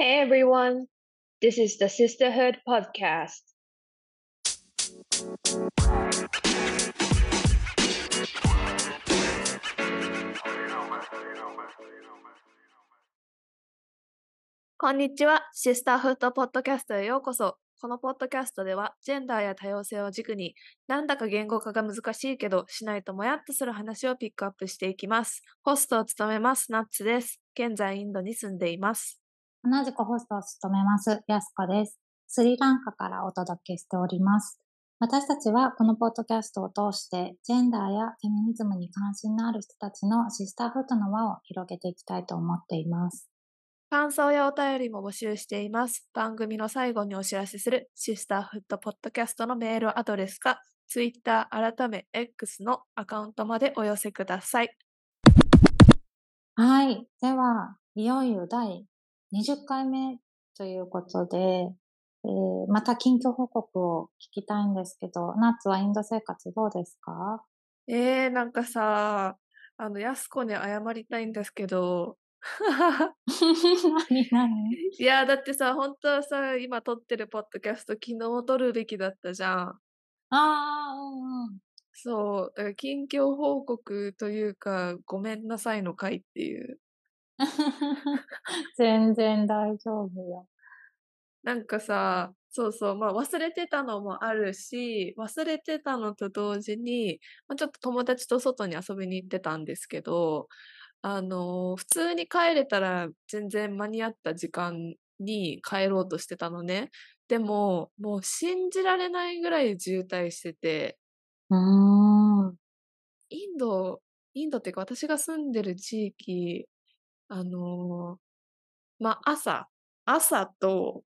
Hey everyone, this is the Sisterhood Podcast. こんにちは。シスターフットポッドキャストへようこそ。このポッドキャストでは、ジェンダーや多様性を軸に、なんだか言語化が難しいけど、しないともやっとする話をピックアップしていきます。ホストを務めます、ナッツです。現在、インドに住んでいます。同じくホストを務めます、やすこです。スリランカからお届けしております。私たちはこのポッドキャストを通して、ジェンダーやフェミニズムに関心のある人たちのシスターフットの輪を広げていきたいと思っています。感想やお便りも募集しています。番組の最後にお知らせするシスターフットポッドキャストのメールアドレスか、Twitter 改め X のアカウントまでお寄せください。はい。では、いよいよ第20回目ということで、えーまた近況報告を聞きたいんですけど、ナッツはインド生活どうですか？えー、なんかさ、あの、やすこに謝りたいんですけど、何何？いや、だってさ、本当はさ、今撮ってるポッドキャスト、昨日撮るべきだったじゃん。ああ、うんうん。そう、だから近況報告というか、ごめんなさいの回っていう。全然大丈夫よ。なんかさ、そうそう、まあ忘れてたのもあるし、忘れてたのと同時に、まあ、ちょっと友達と外に遊びに行ってたんですけど、あの、普通に帰れたら全然間に合った時間に帰ろうとしてたのね。でも、もう信じられないぐらい渋滞してて、うーん。インド、インドっていうか私が住んでる地域、あのまあ朝、朝と、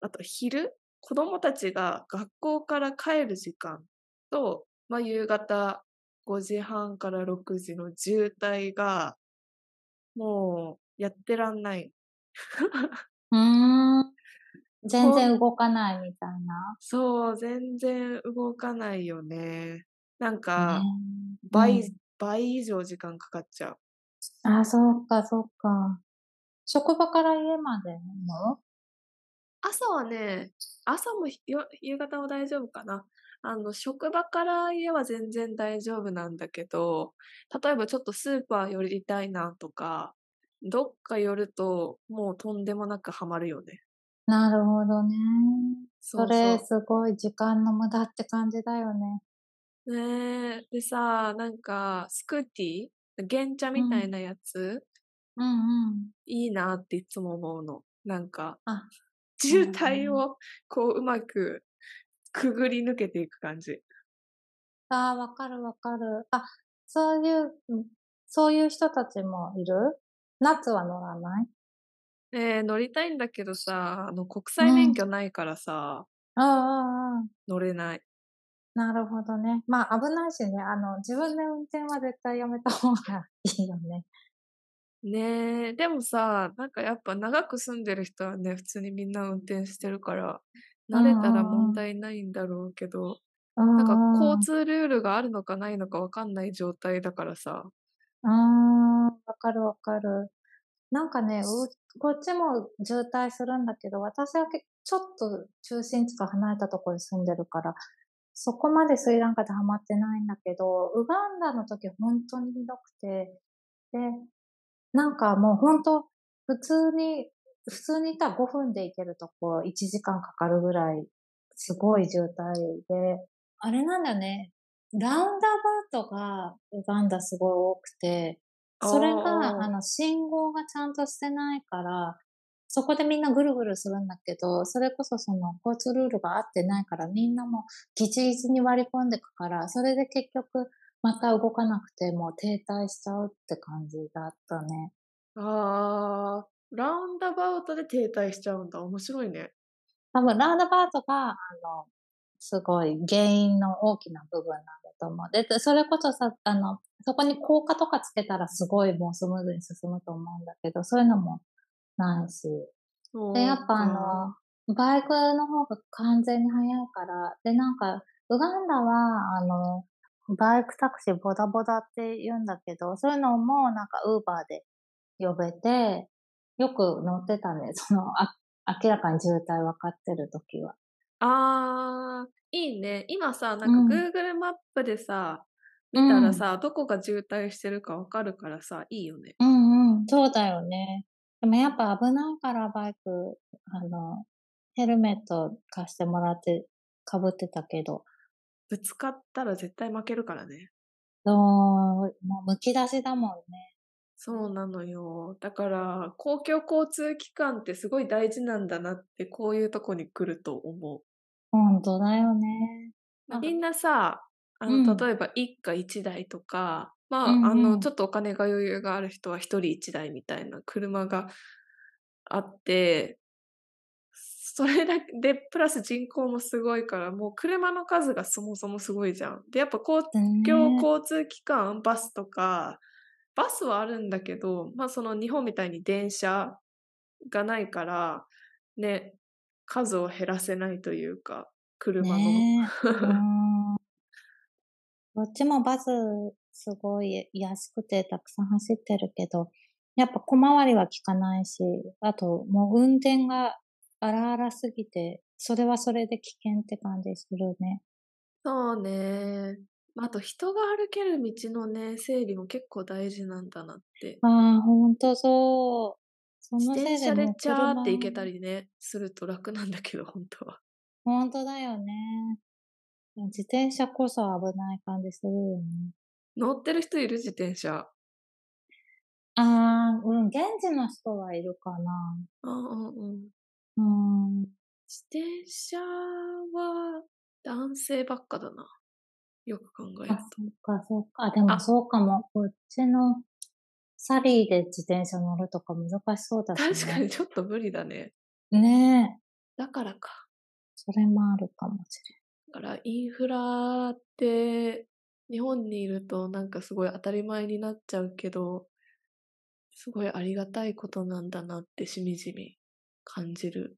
あと昼、子供たちが学校から帰る時間と、まあ夕方5時半から6時の渋滞が、もうやってらんない。うーん。全然動かないみたいな。そう、全然動かないよね。なんねか、倍、うん倍以上時間かかっちゃう。あ、そうか、そうか。職場から家までの朝はね、朝もひよ夕方も大丈夫かな。あの、職場から家は全然大丈夫なんだけど、例えばちょっとスーパー寄りたいなとか、どっか寄るともうとんでもなくハマるよね。なるほどね。それ、そすごい時間の無駄って感じだよね。う。ねえ。でさ、なんか、スクーティー？原茶みたいなやつ、うんうん。いいなっていつも思うの。なんか、あ、渋滞をこううまくくぐり抜けていく感じ。あーわかるわかる。あ、そういう、うんそういう人たちもいる？夏は乗らない？えー、乗りたいんだけどさ、あの、国際免許ないからさ、ああ、ああ、乗れない。なるほどね。まあ危ないしね、あの、自分で運転は絶対やめた方がいいよね。ねえ、でもさ、なんかやっぱ長く住んでる人はね、普通にみんな運転してるから、慣れたら問題ないんだろうけど、うんなんかうん交通ルールがあるのかないのかわかんない状態だからさ、うーん、わかるわかる。なんかね、うこっちも渋滞するんだけど、私はけちょっと中心地から離れたところに住んでるから、そこまでスリランカでハマってないんだけど、ウガンダの時本当にひどくて、で、なんかもう本当、普通に、普通にいたら5分で行けるとこ1時間かかるぐらい、すごい渋滞で、あれなんだよね、ラウンダバウトがウガンダすごい多くて、それが、あの、信号がちゃんとしてないから、そこでみんなぐるぐるするんだけど、それこそその交通ルールが合ってないから、みんなもギチギチに割り込んでくから、それで結局また動かなくてもう停滞しちゃうって感じだったね。あー、ラウンダバウトで停滞しちゃうんだ。面白いね。多分ラウンドバウトが、あの、すごい原因の大きな部分なんだと思う。で、それこそさ、あの、そこに高架とかつけたらすごいもうスムーズに進むと思うんだけど、そういうのもないし。で、やっぱあの、バイクの方が完全に速いから、で、なんか、ウガンダは、あの、バイクタクシーボダボダって言うんだけど、そういうのもなんかウーバーで呼べて、よく乗ってたね。その、あ、明らかに渋滞分かってる時は。ああ、いいね。今さ、なんかうん。Google マップでさ、う見たらん。さ、どこが渋滞してるか分かるからさ、いいよね。うんうん、そうだよね。でもやっぱ危ないからバイク、あの、ヘルメット貸してもらって被ってたけど。ぶつかったら絶対負けるからね。そう、もうむき出しだもんね。そうなのよ。だから、公共交通機関ってすごい大事なんだなって、こういうとこに来ると思う。ほんとだよね。ま、みんなさ、あの、うん。例えば一家一台とか、まうあ、あの、んうん。ちょっとお金が余裕がある人は一人一台みたいな車があって、それだで、プラス人口もすごいから、もう車の数がそもそもすごいじゃん。で、やっぱ公共ね。交通機関、バスとか、バスはあるんだけど、ま、その日本みたいに電車がないから、ね、数を減らせないというか、車の。ね、うーん。こっちもバスすごい安くてたくさん走ってるけど、やっぱ小回りは利かないし、あともう運転が荒々すぎて、それはそれで危険って感じするね。そうね。ま、あと人が歩ける道のね、整備も結構大事なんだなって。ああ、ほんとそう。そ自のせいで転車でチャーって行け車たりね、すると楽なんだけど、ほんとは。ほんとだよね。自転車こそ危ない感じするよね。乗ってる人いる？自転車。ああ、うん、現地の人はいるかな。ああ、うんうん。うーん。自転車は男性ばっかだな。よく考えるあ、と。そっかそっか。あ、でもあ。そうかも。こっちのサリーで自転車乗るとか難しそうだしね。確かにちょっと無理だね。ね。だからか。それもあるかもしだからインフラって日本にいるとなんかすごい当たり前になっちゃうけど、すごいありがたいことなんだなってしみじみ感じる。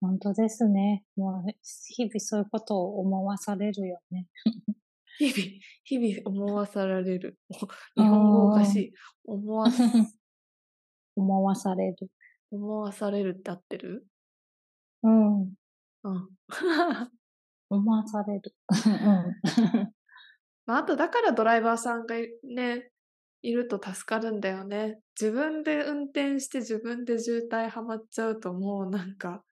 ほんとですね。もう、日々そういうことを思わされるよね。日々日々思わさられる。う 日本語おか。しい。思わす 思わされる。思わされるって合ってる？うん。うん。思わされる。うん。ま、ああとだからドライバーさんがね、いると助かるんだよね。自分で運転して自分で渋滞はまっちゃうともうなんか、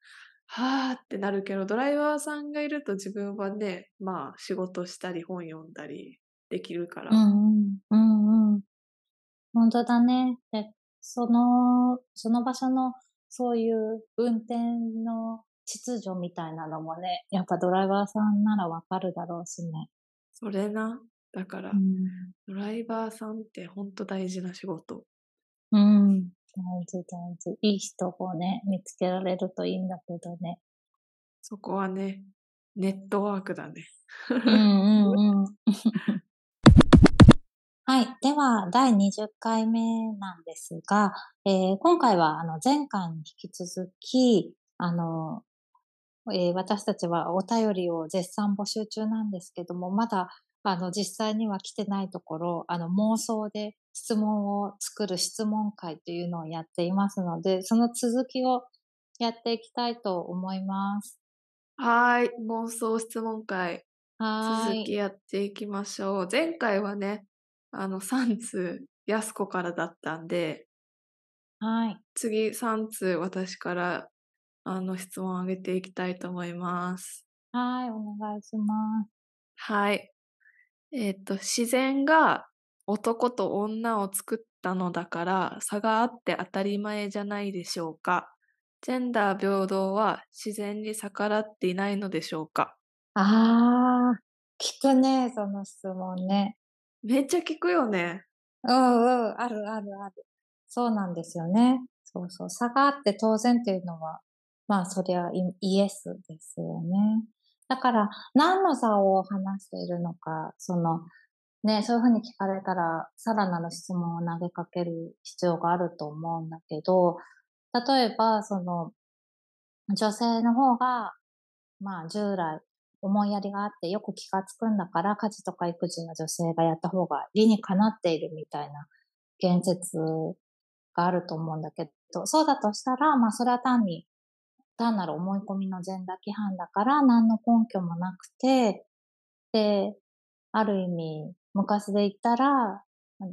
はあってなるけど、ドライバーさんがいると自分はね、まあ、仕事したり本読んだりできるかうら。んうん。うんうん。ほんとだね。で、そのその場所のそういう運転の秩序みたいなのもね、やっぱドライバーさんなら分かるだろうしね。それな。だからう、ん。ドライバーさんってほんと大事な仕事。うん。大事大事。いい人をね、見つけられるといいんだけどね。そこはね、ネットワークだね。うんうんうん。はい。では、第20回目なんですが、ええ、今回はあの前回に引き続き、あの、ええ、私たちはお便りを絶賛募集中なんですけども、まだあの実際には来てないところ、あの妄想で質問を作る質問会というのをやっていますので、その続きをやっていきたいと思います。はい、妄想質問会。続きやっていきましょう。前回はね、あの3通やすこからだったんではい。次3通私からあの質問を上げていきたいと思います。はい、お願いします。はい。えっと、自然が男と女を作ったのだから、差があって当たり前じゃないでしょうか。ジェンダー平等は自然に逆らっていないのでしょうか。ああ、聞くね、その質問ね。めっちゃ聞くよね。うんうん、あるあるある。そうなんですよね。そうそう、差があって当然っていうのは、まあそりゃイエスですよね。だから、何の差を話しているのか、その、ね、そういう風に聞かれたら、さらなる質問を投げかける必要があると思うんだけど、例えば、その、女性の方が、まあ従来思いやりがあってよく気がつくんだから、家事とか育児は女性がやった方が理にかなっているみたいな言説があると思うんだけと、そうだとしたら、まあそれは単に、単なる思い込みの前打規範だから何の根拠もなくて、で、ある意味、昔で言ったら、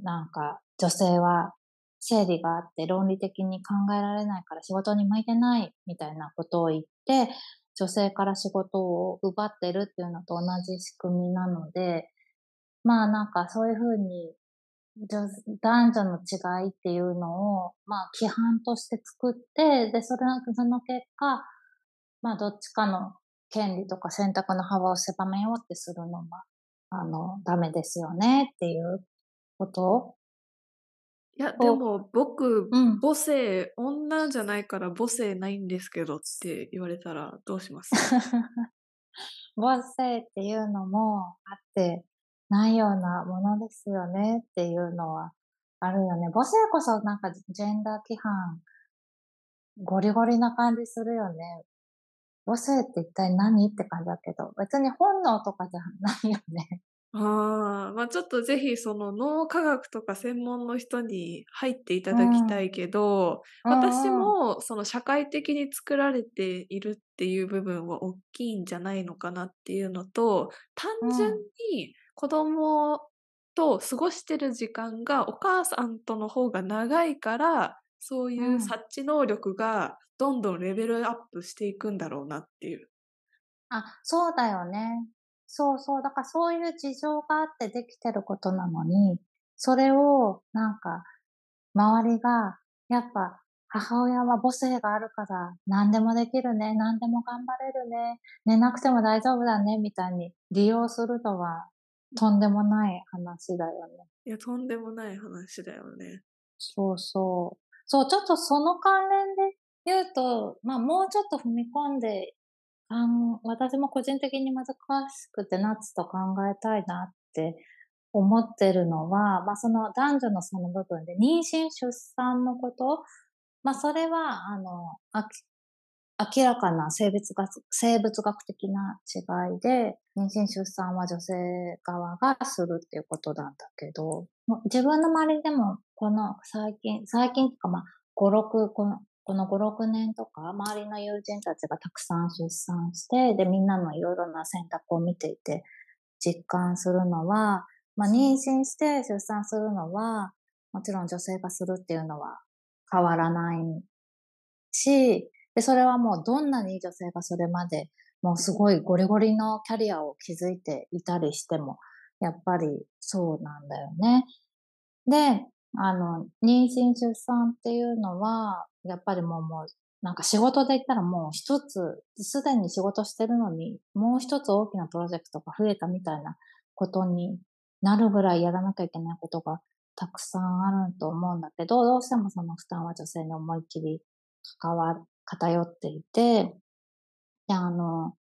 なんか女性は生理があって論理的に考えられないから仕事に向いてないみたいなことを言って、女性から仕事を奪ってるっていうのと同じ仕組みなので、まあなんかそういうふうに男女の違いっていうのを、まあ規範として作って、で、それその結果、まあどっちかの権利とか選択の幅を狭めようってするのは、あの、ダメですよねっていうこと。いや、でも僕、うん、母性、女じゃないから母性ないんですけどって言われたらどうします？母性っていうのもあってないようなものですよねっていうのはあるよね。母性こそなんかジェンダー規範ゴリゴリな感じするよね。母性って一体何って感じだけど、別に本能とかじゃないよね。ああ、ま、ちょっとぜひその脳科学とか専門の人に入っていただきたいけど、私もその社会的に作られているっていう部分は大きいんじゃないのかなっていうのと、単純に子供と過ごしてる時間がお母さんとの方が長いから、そういう察知能力がどんどんレベルアップしていくんだろうなっていう。あ、そうだよね。そうそう。だからそういう事情があってできてることなのに、それをなんか、周りが、やっぱ母親は母性があるから何でもできるね、何でも頑張れるね、寝なくても大丈夫だね、みたいに利用するのはとんでもない話だよね。いや、とんでもない話だよね。そうそう。そう、ちょっとその関連で言うと、まあもうちょっと踏み込んであん私も個人的に難しくてナッツと考えたいなって思ってるのは、まあその男女のその部分で妊娠出産のこと、まあそれは、あの、明らかな生物学生物学的な違いで、妊娠出産は女性側がするっていうことなんだけど、自分の周りでもこの最近、最近っていうかまあ5、6、このこの5、6年とか、周りの友人たちがたくさん出産して、で、みんなのいろいろな選択を見ていて、実感するのは、まあ、妊娠して出産するのは、もちろん女性がするっていうのは変わらないし、で、それはもうどんなに女性がそれまで、もうすごいゴリゴリのキャリアを築いていたりしても、やっぱりそうなんだよね。で、あの、妊娠出産っていうのは、やっぱりもう、もう、なんか仕事で言ったらもう一つ、すでに仕事してるのに、もう一つ大きなプロジェクトが増えたみたいなことになるぐらいやらなきゃいけないことがたくさんあると思うんだけど、どうしてもその負担は女性に思いっきり関わ、偏っていて、で、あの、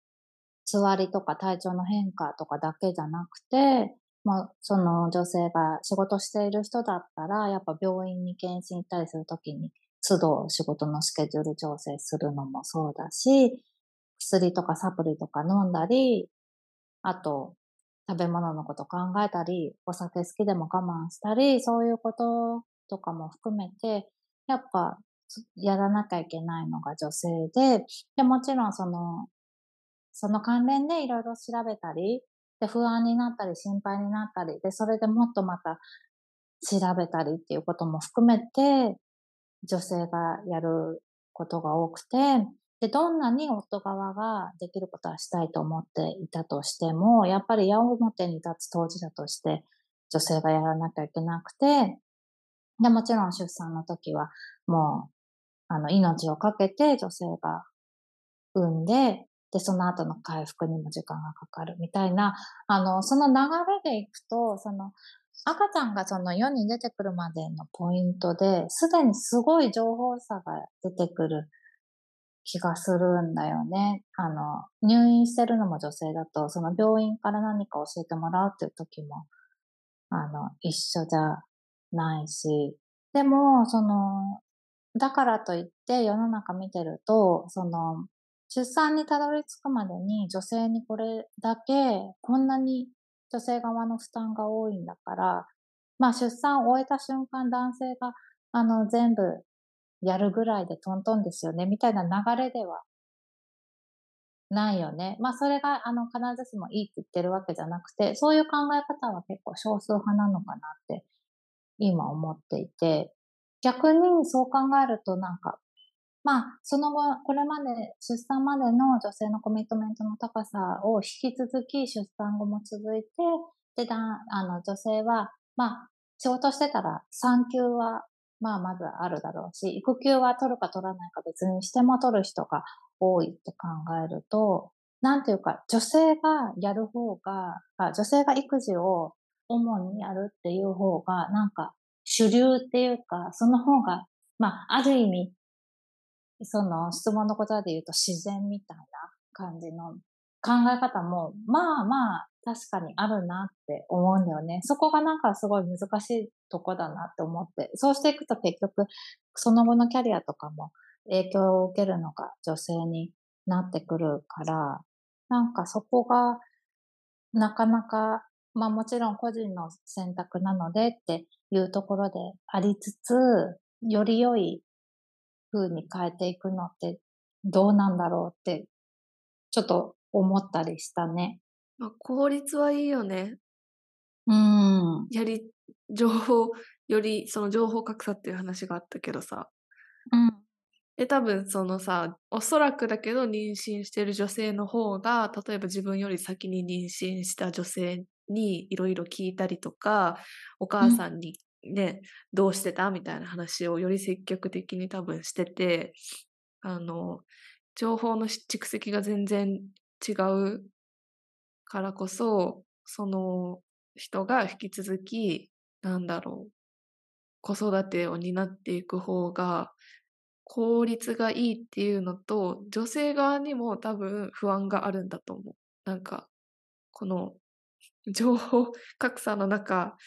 つわりとか体調の変化とかだけじゃなくて、まあ、その女性が仕事している人だったら、やっぱ病院に検診行ったりするときに、都度仕事のスケジュール調整するのもそうだし、薬とかサプリとか飲んだり、あと、食べ物のこと考えたり、お酒好きでも我慢したり、そういうこととかも含めて、やっぱ、やらなきゃいけないのが女性で、で、もちろんその、その関連でいろいろ調べたり、で、不安になったり、心配になったり、で、それでもっとまた調べたりっていうことも含めて、女性がやることが多くて、で、どんなに夫側ができることはしたいと思っていたとしても、やっぱり矢面に立つ当事者として女性がやらなきゃいけなくて、で、もちろん出産の時はもう、あの、命をかけて女性が産んで、で、その後の回復にも時間がかかるみたいな、あの、その流れでいくと、その、赤ちゃんがその世に出てくるまでのポイントで、すでにすごい情報差が出てくる気がするんだよね。あの、入院してるのも女性だと、その病院から何か教えてもらうっていう時も、あの、一緒じゃないし、でも、その、だからといって世の中見てると、その、出産にたどり着くまでに女性にこれだけ、こんなに女性側の負担が多いんだから、まあ出産を終えた瞬間男性が、あの、全部やるぐらいでトントンですよね、みたいな流れではないよね。まあそれがあの必ずしもいいって言ってるわけじゃなくて、そういう考え方は結構少数派なのかなって今思っていて、逆にそう考えるとなんか、まあその後、これまで出産までの女性のコミットメントの高さを引き続き出産後も続いて、で、だあの女性は、まあ仕事してたら産休はまあまずあるだろうし、育休は取るか取らないか別にしても取る人が多いって考えると、なんていうか、女性がやる方が、女性が育児を主にやるっていう方が、なんか主流っていうか、その方が、まあ、ある意味、その質問のことで言うと自然みたいな感じの考え方も、まあまあ、確かにあるなって思うんだよね。そこがなんかすごい難しいとこだなって思って、そうしていくと結局、その後のキャリアとかも影響を受けるのが女性になってくるから、なんかそこがなかなか、まあもちろん個人の選択なのでっていうところでありつつ、より良い風に変えていくのってどうなんだろうって、ちょっと思ったりしたね。まあ、効率はいいよね。うん。やり、情報、よりその情報格差っていう話があったけどさ。うん。で、多分そのさ、おそらくだけど妊娠してる女性の方が、例えば自分より先に妊娠した女性にいろいろ聞いたりとか、お母さんにね、うん、どうしてた？みたいな話をより積極的に多分してて、あの、情報の蓄積が全然違うからこそ、その人が引き続き、なんだろう、子育てを担っていく方が効率がいいっていうのと、女性側にも多分不安があるんだと思う。なんか、この 情報格差の中、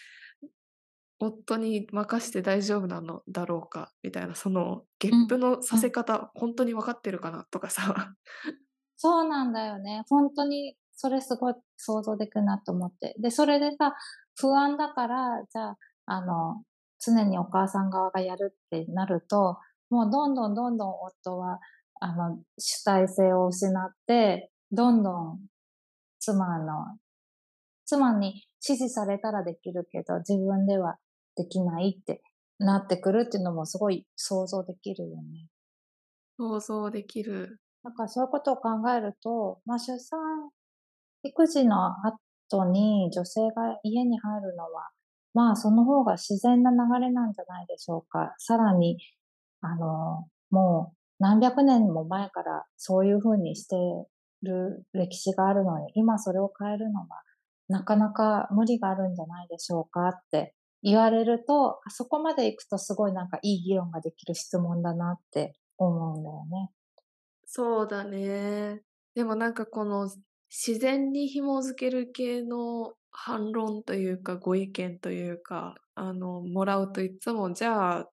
夫に任して大丈夫なのだろうかみたいな、そのゲップのさせ方、うん、本当に分かってるかなとかさ。そうなんだよね。本当にそれすごい想像できるなと思って。で、それでさ、不安だから、じゃあ、あの、常にお母さん側がやるってなると、もうどんどんどんどん夫は、あの、主体性を失って、どんどん妻の、妻に指示されたらできるけど、自分ではできないってなってくるっていうのもすごい想像できるよね。想像できる。なんかそういうことを考えると、まあ出産、育児の後に女性が家に入るのは、まあその方が自然な流れなんじゃないでしょうか。さらに、あの、もう何百年も前からそういうふうにしてる歴史があるのに、今それを変えるのはなかなか無理があるんじゃないでしょうかって言われると、あそこまで行くとすごいなんかいい議論ができる質問だなって思うんだよね。そうだね。でもなんかこの自然に紐づける系の反論というかご意見というか、あの、もらうといつも、じゃあ、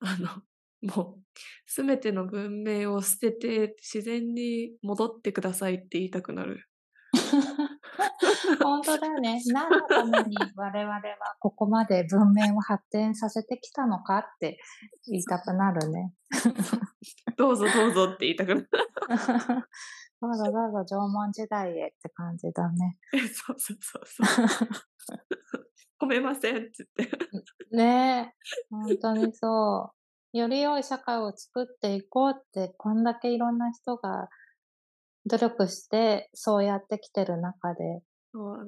あの、もう、すべての文明を捨てて自然に戻ってくださいって言いたくなる。本当だよね。何のために我々はここまで文明を発展させてきたのかって言いたくなるね。どうぞどうぞって言いたくなる。どうぞどうぞ縄文時代へって感じだね。そうそうそうそう。褒めませんっつって。ねえ、本当にそう。より良い社会を作っていこうって、こんだけいろんな人が努力してそうやってきてる中で。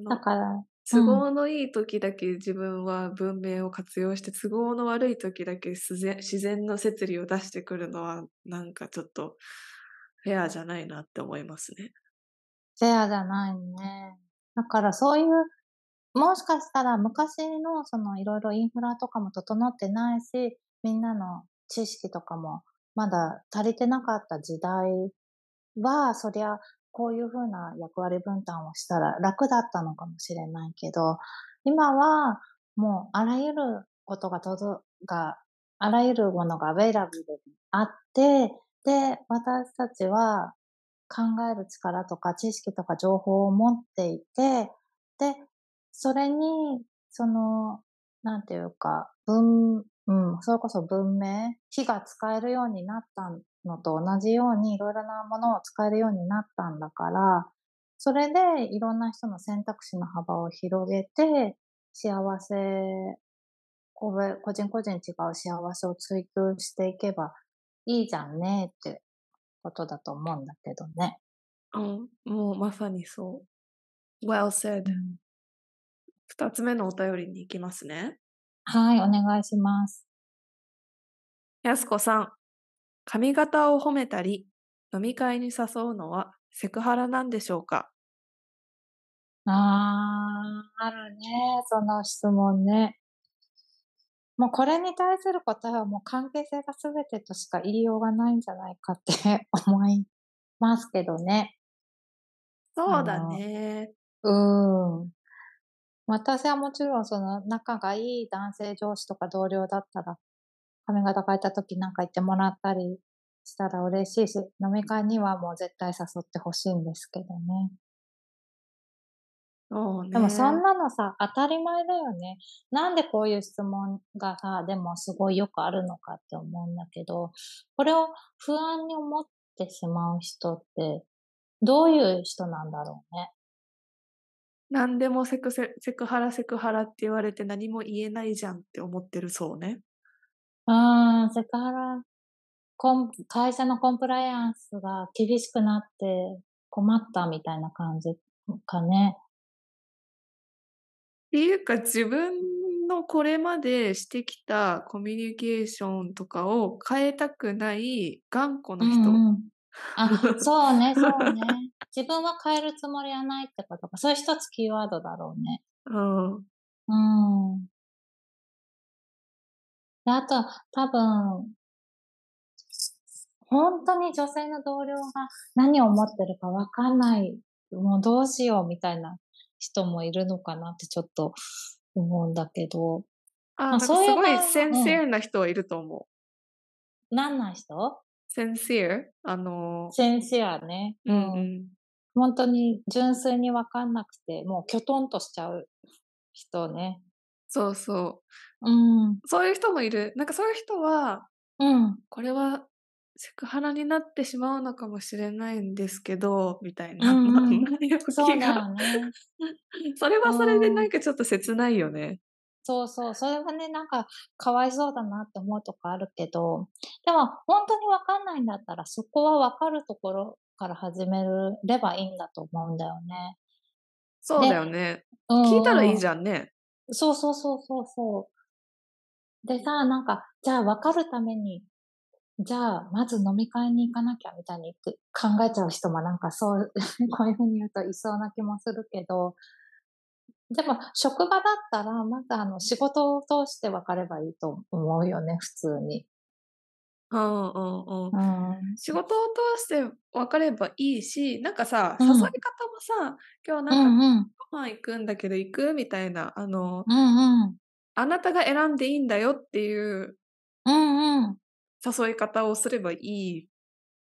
だから、都合のいい時だけ自分は文明を活用して、都合の悪い時だけ自然自然の摂理を出してくるのは、なんかちょっとフェアじゃないなって思いますね。フェアじゃないね。だからそういう、もしかしたら昔のそのいろいろインフラとかも整ってないし、みんなの知識とかもまだ足りてなかった時代は、そりゃ、こういうふうな役割分担をしたら楽だったのかもしれないけど、今はもうあらゆることが届が、あらゆるものがアベイラブルにあって、で、私たちは考える力とか知識とか情報を持っていて、で、それに、その、なんていうか、文、うん、それこそ文明、火が使えるようになったのと同じようにいろいろなものを使えるようになったんだから、それでいろんな人の選択肢の幅を広げて、幸せ、個人個人違う幸せを追求していけばいいじゃんねってことだと思うんだけどね。うん、もうまさにそう。Well said. 二、つ目のお便りに行きますね。はい、お願いします。やすこさん、髪型を褒めたり、飲み会に誘うのはセクハラなんでしょうか？ああ、あるね、その質問ね。もうこれに対する答えはもう関係性が全てとしか言いようがないんじゃないかって思いますけどね。そうだね。うん。私はもちろんその仲がいい男性上司とか同僚だったら、髪型変えた時なんか言ってもらったりしたら嬉しいし、飲み会にはもう絶対誘ってほしいんですけどね。ねでもそんなのさ、当たり前だよね。なんでこういう質問がさ、でもすごいよくあるのかって思うんだけど、これを不安に思ってしまう人って、どういう人なんだろうね。何でもセクセセクハラセクハラって言われて何も言えないじゃんって思ってるそうね。うん、セクハラ、コン会社のコンプライアンスが厳しくなって困ったみたいな感じかね。っていうか自分のこれまでしてきたコミュニケーションとかを変えたくない頑固な人。うんうん、あ、そうね、そうね。自分は変えるつもりはないってことか。そういう一つキーワードだろうね。うん。うん。であと、多分、本当に女性の同僚が何を思ってるかわかんない、もうどうしようみたいな人もいるのかなってちょっと思うんだけど。あ、まあ、そういうすごいセンシアな人はいると思う。うん、何な人？センシアあのー、センシアね。うん、うん。本当に純粋にわかんなくて、もうきょとんとしちゃう人ね。そうそう。うん。そういう人もいる。なんかそういう人は、うん。これはセクハラになってしまうのかもしれないんですけど、みたいな。うんうん、そうだよね。それはそれでなんかちょっと切ないよね。そうそう。それはね、なんか、かわいそうだなって思うとこあるけど、でも、本当にわかんないんだったら、そこはわかるところから始めればいいんだと思うんだよね。そうだよね。聞いたらいいじゃんね。そうそうそうそうそう。でさ、なんか、じゃあ分かるために、じゃあ、まず飲み会に行かなきゃみたいに考えちゃう人もなんかそう、こういうふうに言うといそうな気もするけど、でも、職場だったら、まずあの、仕事を通して分かればいいと思うよね、普通に。うんうんうん。仕事を通して分かればいいし、なんかさ、誘い方もさ、今日なんかご飯行くんだけど行くみたいな、あの、うんうん。あなたが選んでいいんだよっていううんうん。誘い方をすればいい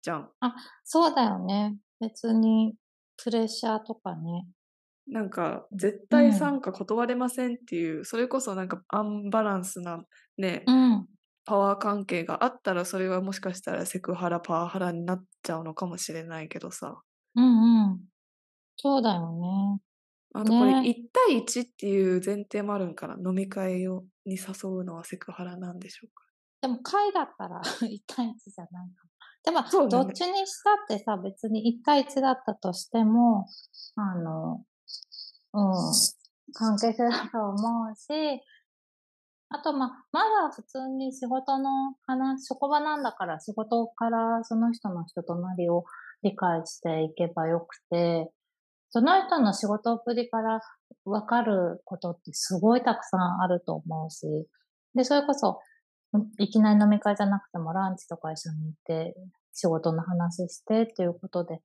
じゃん。あ、そうだよね。別にプレッシャーとかね。なんか、絶対参加断れませんっていう、それこそなんかアンバランスなね、うん。パワー関係があったら、それはもしかしたらセクハラ、パワハラになっちゃうのかもしれないけどさ。うんうん。そうだよね。あとこれ、1対1っていう前提もあるんかな？飲み会をに誘うのはセクハラなんでしょうか？でも会だったら 1対1じゃないかも。でも、ね、どっちにしたってさ、別に1対1だったとしても、あの、うん、関係性だと思うし、あと、まあ、まだ普通に仕事の話、職場なんだから仕事からその人の人となりを理解していけばよくて、その人の仕事っぷりからわかることってすごいたくさんあると思うし、で、それこそ、いきなり飲み会じゃなくてもランチとか一緒に行って仕事の話してっていうことで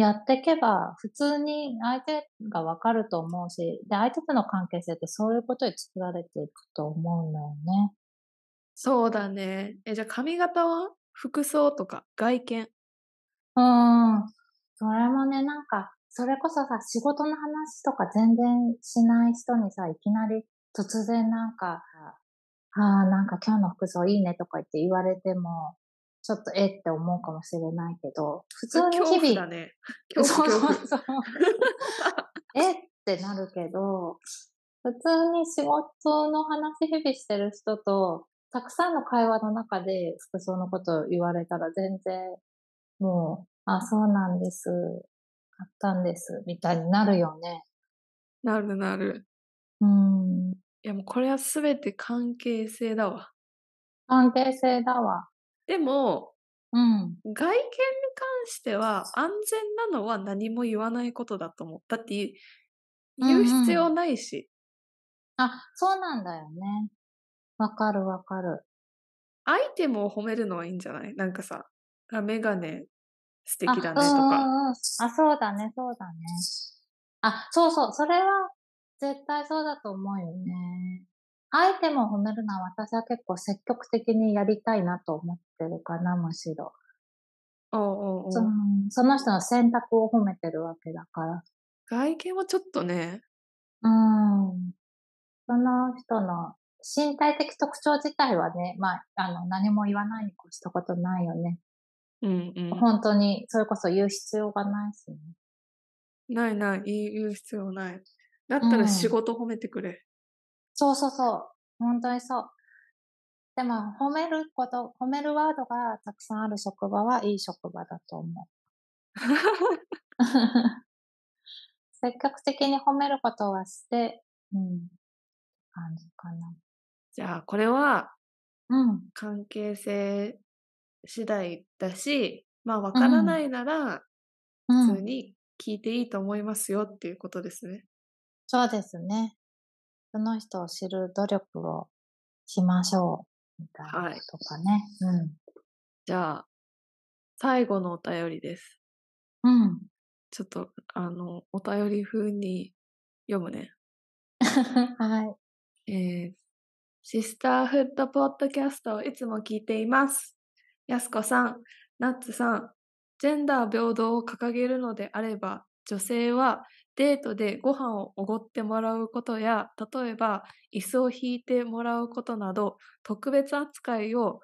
やっていけば、普通に相手がわかると思うし、で、相手との関係性ってそういうことで作られていくと思うんだよね。そうだね。え、じゃあ髪型は服装とか外見？うん。それもね、なんか、それこそさ、仕事の話とか全然しない人にさ、いきなり突然なんか、ああ、なんか今日の服装いいねとか言って言われても、ちょっとえって思うかもしれないけど、普通に恐怖日々、だね。そう。そうそう。えってなるけど、普通に仕事の話日々してる人と、たくさんの会話の中で服装のことを言われたら全然、もう、あ、そうなんです。買ったんです。みたいになるよね。なるなる。うん。いやもうこれは全て関係性だわ。関係性だわ。でも、うん。外見に関しては安全なのは何も言わないことだと思う。だって言う必要ないし、あ、そうなんだよね。わかるわかる。アイテムを褒めるのはいいんじゃない？なんかさ、あメガネ素敵だねとか。うんうん。あ、そうだね、そうだね。あ、そうそう、それは絶対そうだと思うよね。アイテムを褒めるのは私は結構積極的にやりたいなと思ってるかな、むしろ。おうおうそのその人の選択を褒めてるわけだから。外見はちょっとね、うん。その人の身体的特徴自体はね、まあ、あの、何も言わないに越したことないよね。うんうん。本当に、それこそ言う必要がないしね。ないない、言う必要ない。だったら仕事褒めてくれ。そうそうそう。本当にそう。でも、褒めること、褒めるワードがたくさんある職場はいい職場だと思う。積極的に褒めることはして、うん、感じかな。じゃあこれはうん、関係性次第だし、まあわからないならうん。普通に聞いていいと思いますよっていうことですね。そうですね。その人を知る努力をしましょう。みたいなことかね。じゃあ最後のお便りです。うん。うん。ちょっとあのお便り風に読むね。はい。えー、シスターフッドポッドキャストをいつも聞いています。やすこさん、ナッツさん、ジェンダー平等を掲げるのであれば、女性はデートでご飯をおごってもらうことや、例えば椅子を引いてもらうことなど、特別扱いを、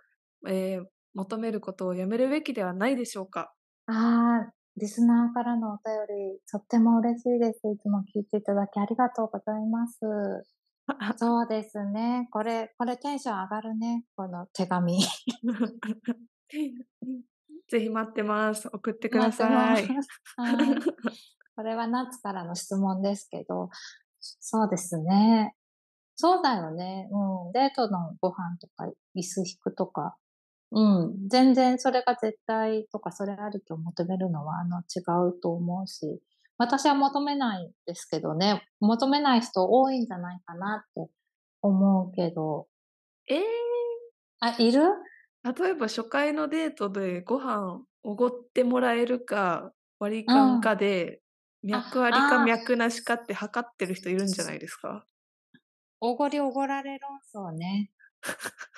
えー求めることをやめるべきではないでしょうか？ああ、リスナーからのお便り、とっても嬉しいです。いつも聞いていただきありがとうございます。そうですね。これ、これテンション上がるね。この手紙。ぜひ待ってます。送ってください。い。これはナッツからの質問ですけど、そうですね。そうだよね。うん。デートのご飯とか、椅子引くとか、うん。全然それが絶対とか、それあると求めるのは、あの、違うと思うし、私は求めないですけどね。求めない人多いんじゃないかなって思うけど。えーあ、いる？例えば初回のデートでご飯おごってもらえるか割り勘かで、脈ありか脈なしかって測ってる人いるんじゃないですか？おごりおごられ論争ね。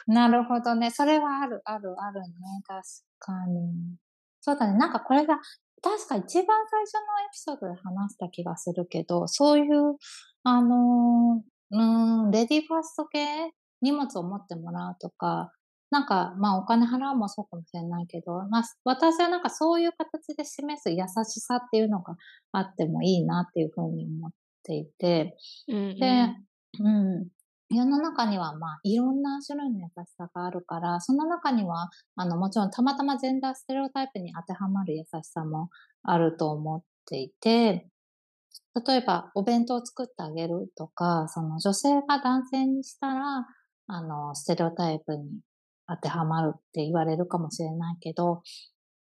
なるほどね。それはある、ある、あるね。確かに。そうだね。なんかこれが、確か一番最初のエピソードで話した気がするけど、そういう、あのー、うーん、レディーファースト系？荷物を持ってもらうとか、なんか、まあお金払うもそうかもしれないけど、まあ私はなんかそういう形で示す優しさっていうのがあってもいいなっていうふうに思っていて、うんで、うん。世の中には、まあ、いろんな種類の優しさがあるから、その中には、あの、もちろんたまたまジェンダーステレオタイプに当てはまる優しさもあると思っていて、例えば、お弁当を作ってあげるとか、その女性が男性にしたら、あの、ステレオタイプに当てはまるって言われるかもしれないけど、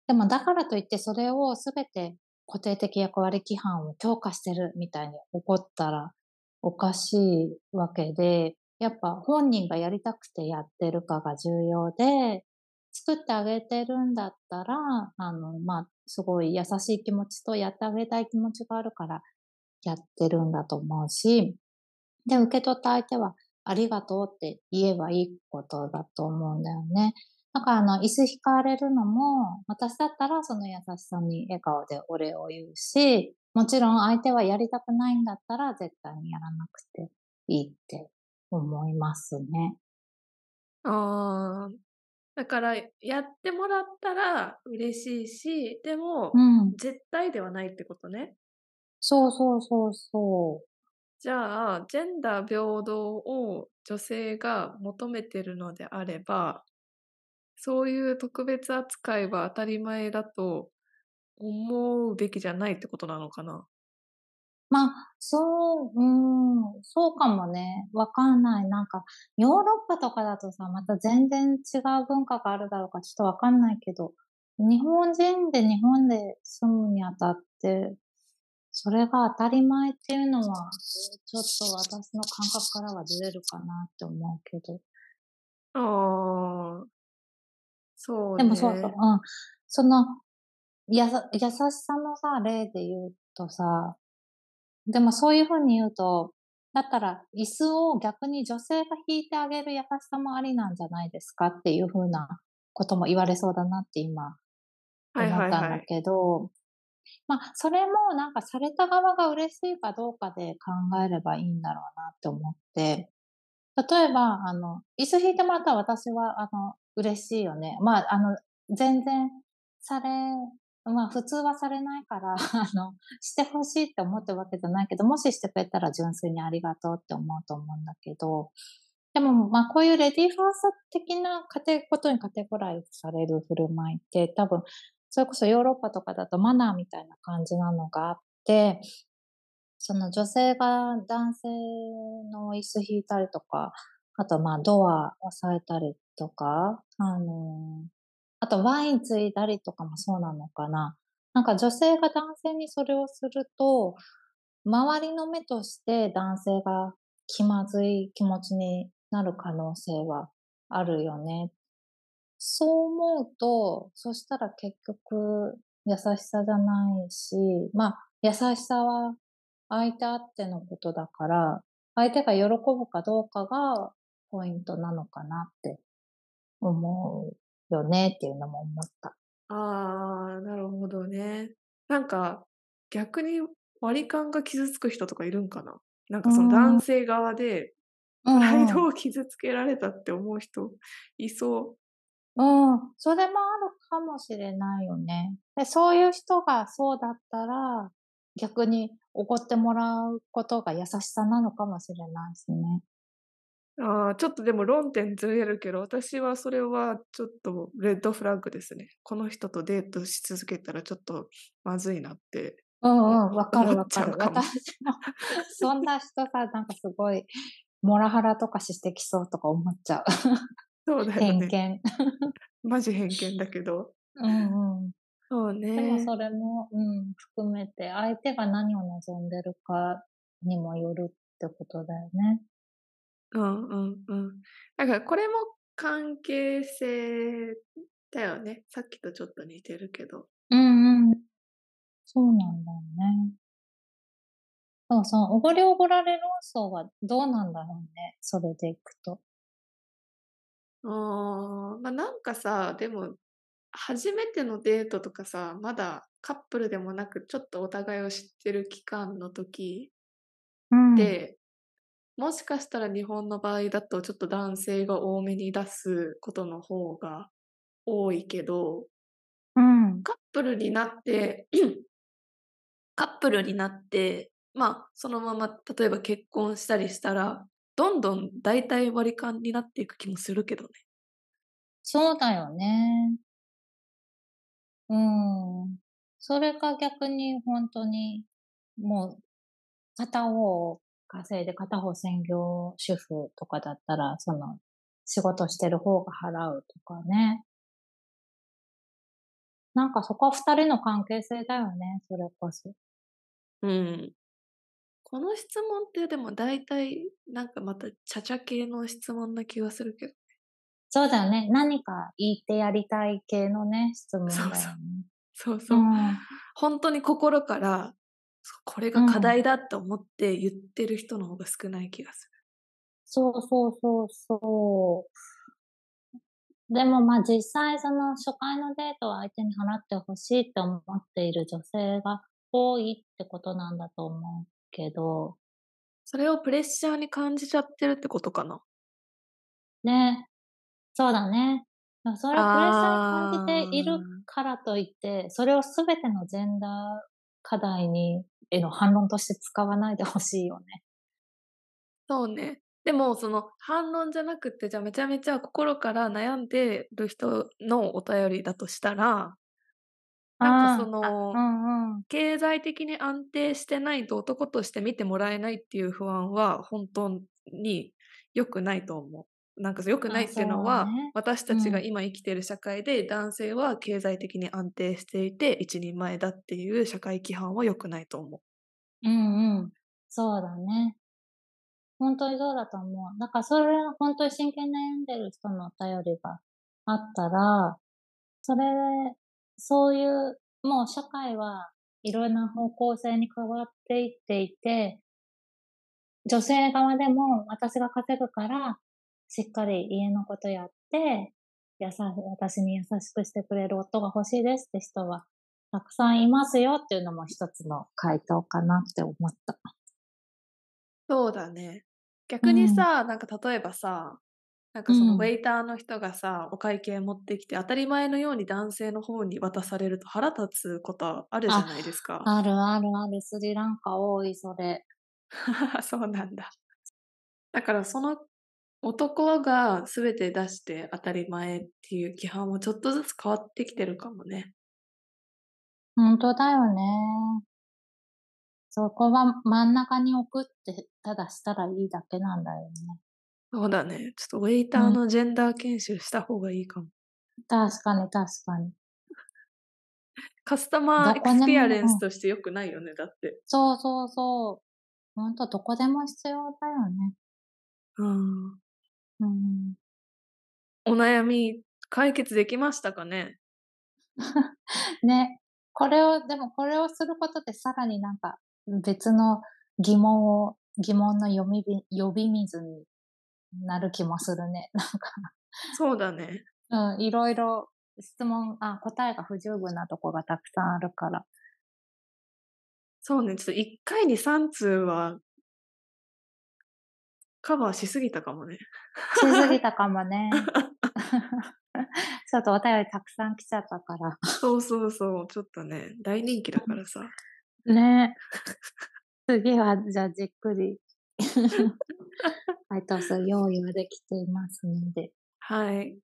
でもだからといってそれをすべて固定的役割規範を強化してるみたいに怒ったらおかしいわけで、やっぱ本人がやりたくてやってるかが重要で、作ってあげてるんだったら、あの、まあ、すごい優しい気持ちとやってあげたい気持ちがあるからやってるんだと思うし、で、受け取った相手はありがとうって言えばいいことだと思うんだよね。だからあの、椅子引かれるのも、私だったらその優しさに笑顔でお礼を言うし、もちろん相手はやりたくないんだったら絶対にやらなくていいって思いますね。ああ、だからやってもらったら嬉しいし、でもうん。絶対ではないってことね。そうそうそうそう。じゃあ、ジェンダー平等を女性が求めてるのであれば、そういう特別扱いは当たり前だと思うべきじゃないってことなのかな？まあ、そう、うん、そうかもね。わかんない。なんか、ヨーロッパとかだとさ、また全然違う文化があるだろうかちょっとわかんないけど、日本人で日本で住むにあたって、それが当たり前っていうのは、ちょっと私の感覚からはずれるかなって思うけど。ああ。そうでもそうそう、ね。うん。その、やさ優しさのさ、例で言うとさ、でもそういう風に言うと、だったら椅子を逆に女性が引いてあげる優しさもありなんじゃないですかっていう風なことも言われそうだなって今はい思っはいはい。たんだけど、ま、それもなんかされた側が嬉しいかどうかで考えればいいんだろうなって思って、例えば、あの、椅子引いてもらったら私はあの、嬉しいよね。まあ、あの、全然されまあ、普通はされないから、あの、して欲しいって思ってるわけじゃないけど、もししてくれたら純粋にありがとうって思うと思うんだけど、でも、まあ、こういうレディーファースト的なことにカテゴライズされる振る舞いって、多分、それこそヨーロッパとかだとマナーみたいな感じなのがあって、その女性が男性の椅子引いたりとか、あと、まあ、ドア押さえたりとか、あの、あとワインついだりとかもそうなのかな。なんか女性が男性にそれをすると、周りの目として男性が気まずい気持ちになる可能性はあるよね。そう思うと、そしたら結局優しさじゃないし、ま、優しさは相手あってのことだから、相手が喜ぶかどうかがポイントなのかなって思うよねっていうのも思った。ああ、なるほどね。なんか、逆に割り勘が傷つく人とかいるんかな？なんかその男ん。性側で、うプライ。ドを傷つけられたって思う人いそう。うん、それもあるかもしれないよね。で、そういう人がそうだったら、逆におごってもらうことが優しさなのかもしれないすね。ああ、ちょっとでも論点ずれるけど、私はそれはちょっとレッドフラッグですね。この人とデートし続けたらちょっとまずいなって、おうんうん、分かる分かる。私もそんな人さ、なんかすごいモラハラとかしてきそうとか思っちゃう。そうだよね。偏見。マジ偏見だけど。うんうん。そうでもそね。れも、うん、含めて、相手が何を望んでるかにもよるってことだよね。うんうんうん。だからこれも関係性だよね。さっきとちょっと似てるけど。うんうん。そうなんだよね。そうそう、おごりおごられ論争はどうなんだろうね、それでいくと。ああ、ま、なんかさ、でも、初めてのデートとかさ、まだカップルでもなく、ちょっとお互いを知ってる期間の時うん。で、もしかしたら日本の場合だとちょっと男性が多めに出すことの方が多いけどうん。カップルになってカップルになって、ま、そのまま例えば結婚したりしたら、どんどん大体割り勘になっていく気もするけどね。そうだよね。うーん。それか逆にほんとに、もう、片方稼いで片方専業主婦とかだったら、その、仕事してる方が払うとかね。なんかそこは2人の関係性だよね、それこそ。うん。この質問ってでも大体、なんかまた、ちゃちゃ系の質問な気がするけどね。そうだよね、何か言ってやりたい系のね、質問そうそう。だよね。そうそう。うん。ほんとに心から、そこれが課うん。題だと思って言ってる人の方が少ない気がする。そうそうそうそう。でも、ま、実際その初回のデートは相手に払って欲しいって思っている女性が多いってことなんだと思うけど。それをプレッシャーに感じちゃってるってことかな？ね。そうだね。それをプレッシャーに感じているからといって、それをすべてのジェンダー課題に、への反論として使わないでほしいよね。そうね。でも、その反論じゃなくて、じゃあめちゃめちゃ心から悩んでる人のお便りだとしたら、なんかその、うんうん、経済的に安定してないと男として見てもらえないっていう不安は本当に良くないと思う。なんか良くないっていうのは、ね、私たちが今生きている社会で、男性は経済的に安定していて一人前だっていう社会規範は良くないと思う。うんうん。そうだね。本当にそうだと思う。だからそれ本当に真剣に悩んでる人のお便りがあったら、それ、そういう、もう社会はいろんな方向性に変わっていっていて、女性側でも私が稼ぐからしっかり家のことやって、やさ、私に優しくしてくれる夫が欲しいですって人は、たくさんいますよっていうのも一つの回答かなって思った。そうだね。逆にさ、うん、なんか例えばさ、なんかそのウェイターの人がさ、うん、お会計持ってきて当たり前のように男性の方に渡されると腹立つことあるじゃないですか。あるあるある。スリランカ多い、それ。そうなんだ。だからその男が全て出して当たり前っていう規範もちょっとずつ変わってきてるかもね。本当だよね。そこは真ん中に置くってただしたらいいだけなんだよね。そうだね。ちょっとウェイターのジェンダー研修した方がいいかも。うん、確かに確かに。カスタマーエクスペアレンスとして良くないよね、だって。そうそうそう。本当どこでも必要だよね。うん。うん。お悩み解決できましたかね？ね。これを、でもこれをすることでさらになんか、別の疑問を疑問の読み呼び水になる気もするね。なんかそうだね。うん、いろいろ質問あ、答えが不十分なとこがたくさんあるから。そうね、ちょっと1回に3通はカバーしすぎたかもね。しすぎたかもね。ちょっとお便りたくさん来ちゃったから。そうそうそう、ちょっとね、大人気だからさ。ね。次は、じゃあじっくり。回答する用意はできていますので。はい。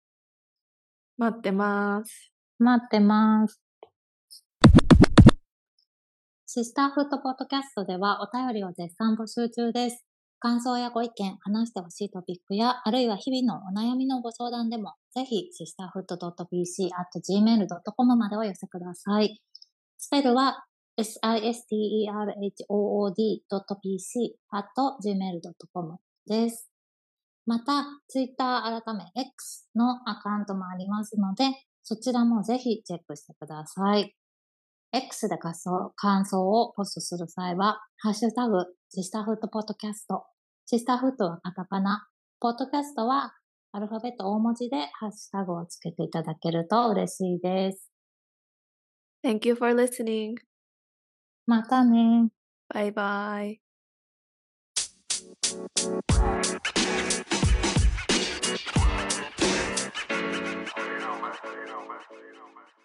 待ってます。待ってます。シスターフットポッドキャストではお便りを絶賛募集中です。感想やご意見、話してほしいトピックや、あるいは日々のお悩みのご相談でも、ぜひ、シスターフット .pc at gmail.com までお寄せください。スペルは、sisterhood.pc at gmail.com です。また、ツイッター改め X のアカウントもありますので、そちらもぜひチェックしてください。X で感想感想をポストする際は、ハッシュタグ、シスターフットポッドキャスト。シスターフットはカタカナ。ポッドキャストはアルファベット大文字でハッシュタグをつけていただけると嬉しいです。Thank you for listening. またね。バイバイ。you know, man. You know, man.